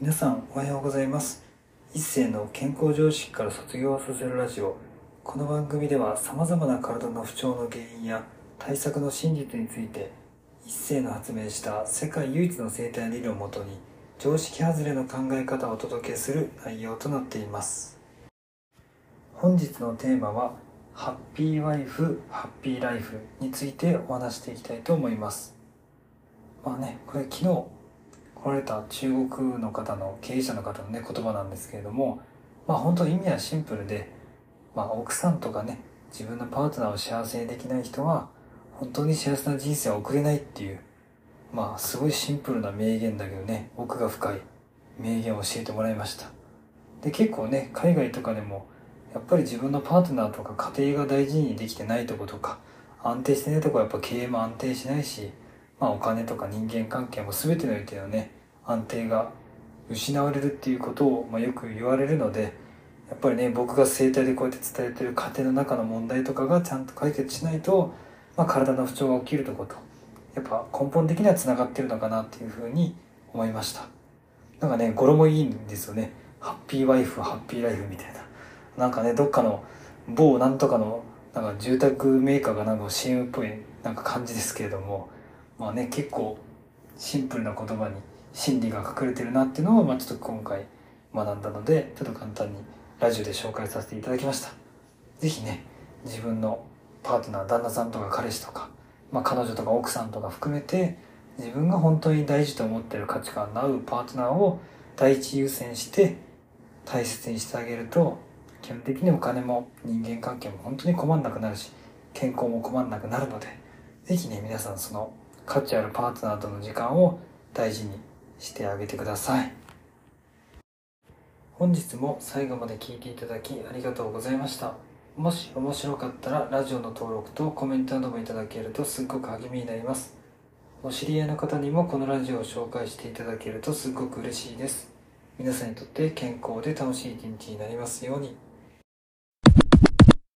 皆さんおはようございます。一世の健康常識から卒業させるラジオ。この番組では様々な体の不調の原因や対策の真実について一世の発明した世界唯一の生態理論をもとに常識外れの考え方をお届けする内容となっています。本日のテーマはハッピーワイフハッピーライフについてお話していきたいと思います。まあねこれ昨日来られた中国の方の経営者の方のね言葉なんですけれどもまあ本当意味はシンプルで、まあ、奥さんとかね自分のパートナーを幸せにできない人は本当に幸せな人生を送れないっていうまあすごいシンプルな名言だけどね奥が深い名言を教えてもらいました。で結構ね海外とかでもやっぱり自分のパートナーとか家庭が大事にできてないとことか安定してないとこはやっぱ経営も安定しないしまあ、お金とか人間関係も全てにおいてのね安定が失われるっていうことを、まあ、よく言われるのでやっぱりね僕が生態でこうやって伝えてる家庭の中の問題とかがちゃんと解決しないと、まあ、体の不調が起きるとことやっぱ根本的にはつながってるのかなっていうふうに思いました。なんかね語呂もいいんですよね。ハッピーワイフハッピーライフみたいな。なんかねどっかの某なんとかのなんか住宅メーカーがなんか CM っぽいなんか感じですけれどもまあね結構シンプルな言葉に真理が隠れてるなっていうのを、まあ、ちょっと今回学んだのでちょっと簡単にラジオで紹介させていただきました。是非ね自分のパートナー旦那さんとか彼氏とか、まあ、彼女とか奥さんとか含めて自分が本当に大事と思ってる価値観の合うパートナーを第一優先して大切にしてあげると基本的にお金も人間関係も本当に困んなくなるし健康も困んなくなるので是非ね皆さんその価値あるパートナーとの時間を大事にしてあげてください。本日も最後まで聞いていただきありがとうございました。もし面白かったらラジオの登録とコメントなどもいただけるとすっごく励みになります。お知り合いの方にもこのラジオを紹介していただけるとすっごく嬉しいです。皆さんにとって健康で楽しい一日になりますように。